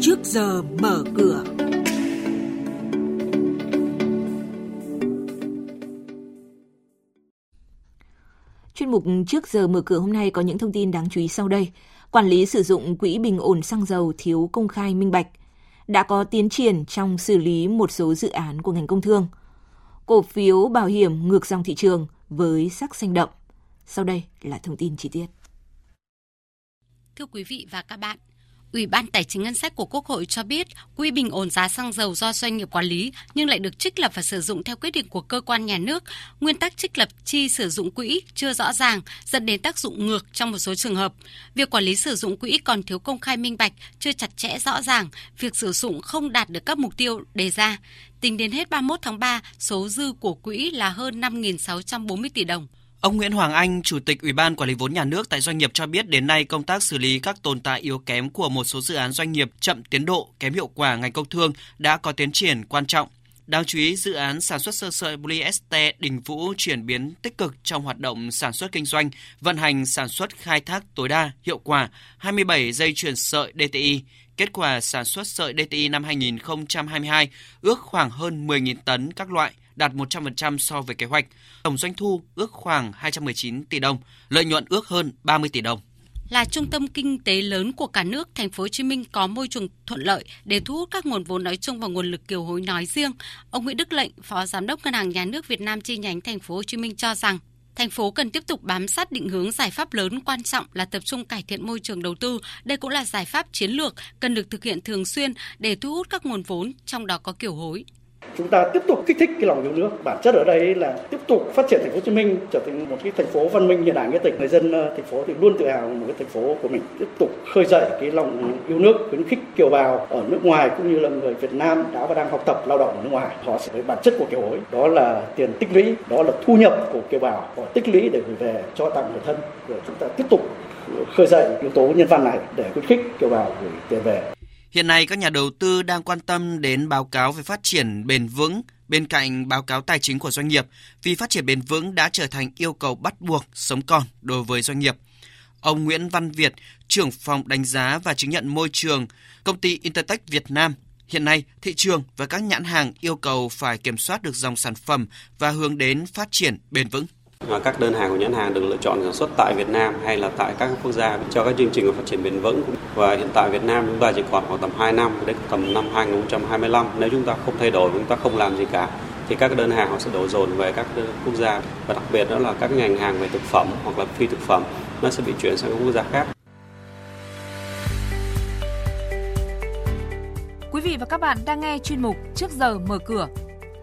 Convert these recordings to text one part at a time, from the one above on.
trước giờ mở cửa. Chuyên mục trước giờ mở cửa hôm nay có những thông tin đáng chú ý sau đây. Quản lý sử dụng quỹ bình ổn xăng dầu thiếu công khai minh bạch. Đã có tiến triển trong xử lý một số dự án của ngành công thương. Cổ phiếu bảo hiểm ngược dòng thị trường với sắc xanh đậm. Sau đây là thông tin chi tiết. Thưa quý vị và các bạn, Ủy ban Tài chính Ngân sách của Quốc hội cho biết quỹ bình ổn giá xăng dầu do doanh nghiệp quản lý nhưng lại được trích lập và sử dụng theo quyết định của cơ quan nhà nước. Nguyên tắc trích lập chi sử dụng quỹ chưa rõ ràng, dẫn đến tác dụng ngược trong một số trường hợp. Việc quản lý sử dụng quỹ còn thiếu công khai minh bạch, chưa chặt chẽ rõ ràng, việc sử dụng không đạt được các mục tiêu đề ra. Tính đến hết 31 tháng 3, số dư của quỹ là hơn 5.640 tỷ đồng. Ông Nguyễn Hoàng Anh, Chủ tịch Ủy ban Quản lý vốn nhà nước tại doanh nghiệp cho biết đến nay công tác xử lý các tồn tại yếu kém của một số dự án doanh nghiệp chậm tiến độ, kém hiệu quả ngành công thương đã có tiến triển quan trọng. Đáng chú ý, dự án sản xuất sơ sợi polyester Đình Vũ chuyển biến tích cực trong hoạt động sản xuất kinh doanh, vận hành sản xuất khai thác tối đa, hiệu quả 27 dây chuyển sợi DTI. Kết quả sản xuất sợi DTI năm 2022 ước khoảng hơn 10.000 tấn các loại, đạt 100% so với kế hoạch. Tổng doanh thu ước khoảng 219 tỷ đồng, lợi nhuận ước hơn 30 tỷ đồng là trung tâm kinh tế lớn của cả nước, thành phố Hồ Chí Minh có môi trường thuận lợi để thu hút các nguồn vốn nói chung và nguồn lực kiều hối nói riêng. Ông Nguyễn Đức Lệnh, Phó Giám đốc Ngân hàng Nhà nước Việt Nam chi nhánh thành phố Hồ Chí Minh cho rằng thành phố cần tiếp tục bám sát định hướng giải pháp lớn quan trọng là tập trung cải thiện môi trường đầu tư. Đây cũng là giải pháp chiến lược cần được thực hiện thường xuyên để thu hút các nguồn vốn, trong đó có kiều hối chúng ta tiếp tục kích thích cái lòng yêu nước. Bản chất ở đây là tiếp tục phát triển thành phố Hồ Chí Minh, trở thành một cái thành phố văn minh, hiện đại, nghĩa tình. Người dân ờ, thành phố thì luôn tự hào một cái thành phố của mình. Tiếp tục khơi dậy cái lòng yêu nước, khuyến khích kiều bào ở nước ngoài cũng như là người Việt Nam đã và đang học tập, lao động ở nước ngoài. Họ sẽ với bản chất của kiều hối đó là tiền tích lũy, đó là thu nhập của kiều bào. Họ tích lũy để gửi về cho tặng người thân. Rồi chúng ta tiếp tục khơi dậy yếu tố nhân văn này để khuyến khích kiều bào gửi tiền về. Hiện nay các nhà đầu tư đang quan tâm đến báo cáo về phát triển bền vững bên cạnh báo cáo tài chính của doanh nghiệp vì phát triển bền vững đã trở thành yêu cầu bắt buộc sống còn đối với doanh nghiệp. Ông Nguyễn Văn Việt, trưởng phòng đánh giá và chứng nhận môi trường, công ty Intertech Việt Nam Hiện nay, thị trường và các nhãn hàng yêu cầu phải kiểm soát được dòng sản phẩm và hướng đến phát triển bền vững các đơn hàng của nhãn hàng được lựa chọn sản xuất tại Việt Nam hay là tại các quốc gia cho các chương trình phát triển bền vững. Và hiện tại Việt Nam chúng ta chỉ còn khoảng tầm 2 năm đến tầm năm 2025 nếu chúng ta không thay đổi, chúng ta không làm gì cả, thì các đơn hàng họ sẽ đổ dồn về các quốc gia. Và đặc biệt đó là các ngành hàng về thực phẩm hoặc là phi thực phẩm, nó sẽ bị chuyển sang các quốc gia khác. Quý vị và các bạn đang nghe chuyên mục Trước giờ mở cửa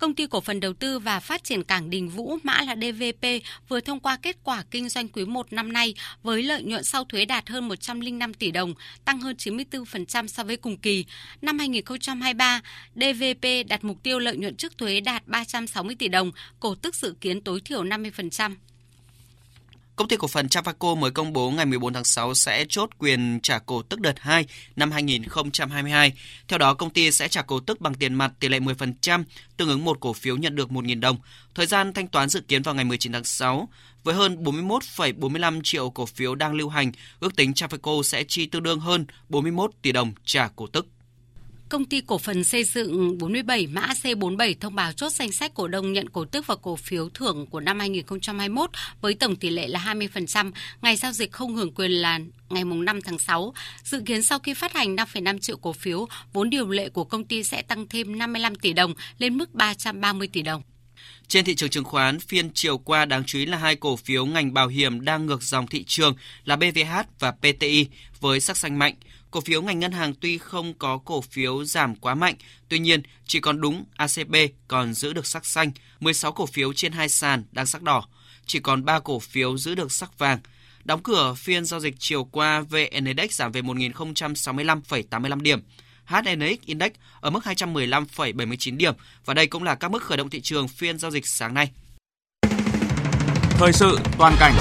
Công ty cổ phần đầu tư và phát triển cảng Đình Vũ, mã là DVP, vừa thông qua kết quả kinh doanh quý 1 năm nay với lợi nhuận sau thuế đạt hơn 105 tỷ đồng, tăng hơn 94% so với cùng kỳ. Năm 2023, DVP đặt mục tiêu lợi nhuận trước thuế đạt 360 tỷ đồng, cổ tức dự kiến tối thiểu 50%. Công ty cổ phần Trafaco mới công bố ngày 14 tháng 6 sẽ chốt quyền trả cổ tức đợt 2 năm 2022. Theo đó, công ty sẽ trả cổ tức bằng tiền mặt tỷ lệ 10%, tương ứng một cổ phiếu nhận được 1.000 đồng. Thời gian thanh toán dự kiến vào ngày 19 tháng 6. Với hơn 41,45 triệu cổ phiếu đang lưu hành, ước tính Trafaco sẽ chi tương đương hơn 41 tỷ đồng trả cổ tức. Công ty cổ phần xây dựng 47 mã C47 thông báo chốt danh sách cổ đông nhận cổ tức và cổ phiếu thưởng của năm 2021 với tổng tỷ lệ là 20%, ngày giao dịch không hưởng quyền là ngày 5 tháng 6. Dự kiến sau khi phát hành 5,5 triệu cổ phiếu, vốn điều lệ của công ty sẽ tăng thêm 55 tỷ đồng lên mức 330 tỷ đồng. Trên thị trường chứng khoán, phiên chiều qua đáng chú ý là hai cổ phiếu ngành bảo hiểm đang ngược dòng thị trường là BVH và PTI với sắc xanh mạnh. Cổ phiếu ngành ngân hàng tuy không có cổ phiếu giảm quá mạnh, tuy nhiên chỉ còn đúng ACB còn giữ được sắc xanh, 16 cổ phiếu trên hai sàn đang sắc đỏ, chỉ còn 3 cổ phiếu giữ được sắc vàng. Đóng cửa phiên giao dịch chiều qua, VN Index giảm về 1.065,85 điểm. HNX Index ở mức 215,79 điểm và đây cũng là các mức khởi động thị trường phiên giao dịch sáng nay. Thời sự toàn cảnh